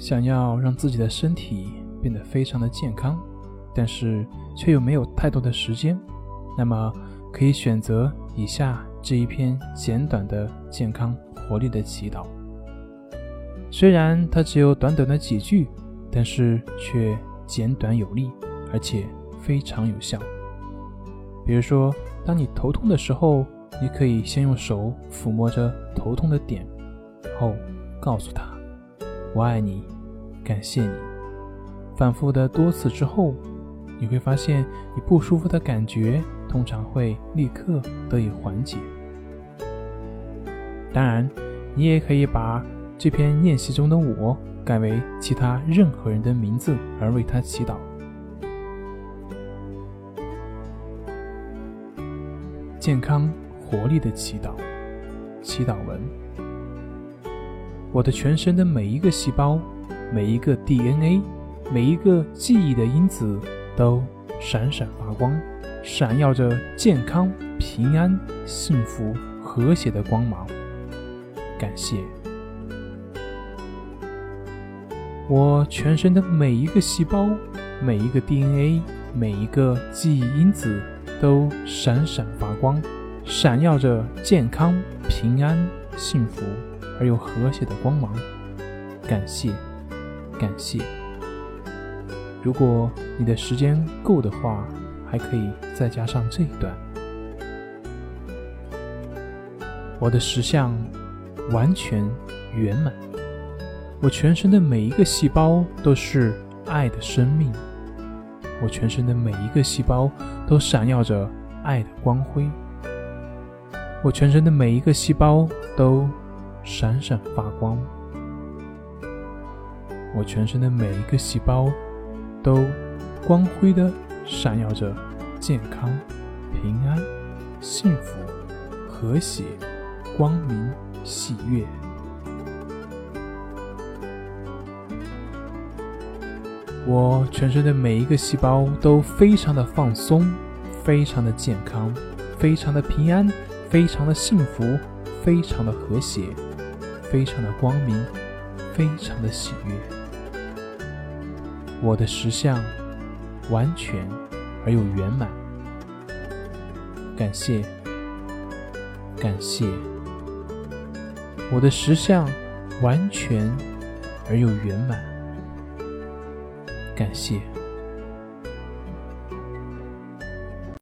想要让自己的身体变得非常的健康，但是却又没有太多的时间，那么可以选择以下这一篇简短的健康活力的祈祷。虽然它只有短短的几句，但是却简短有力，而且非常有效。比如说，当你头痛的时候，你可以先用手抚摸着头痛的点，然后告诉他：“我爱你，感谢你。”反复的多次之后，你会发现你不舒服的感觉通常会立刻得以缓解。当然，你也可以把这篇练习中的“我”改为其他任何人的名字而为他祈祷。健康活力的祈祷，祈祷文：我的全身的每一个细胞、每一个 DNA、每一个记忆的因子都闪闪发光，闪耀着健康、平安、幸福、和谐的光芒。感谢我全身的每一个细胞、每一个 DNA、每一个记忆因子。都闪闪发光，闪耀着健康、平安、幸福而又和谐的光芒。感谢，感谢。如果你的时间够的话，还可以再加上这一段：我的实相完全圆满，我全身的每一个细胞都是爱的生命。我全身的每一个细胞都闪耀着爱的光辉，我全身的每一个细胞都闪闪发光，我全身的每一个细胞都光辉的闪耀着健康、平安、幸福、和谐、光明、喜悦。我全身的每一个细胞都非常的放松，非常的健康，非常的平安，非常的幸福，非常的和谐，非常的光明，非常的喜悦。我的实相完全而又圆满。感谢，感谢。我的实相完全而又圆满。感谢。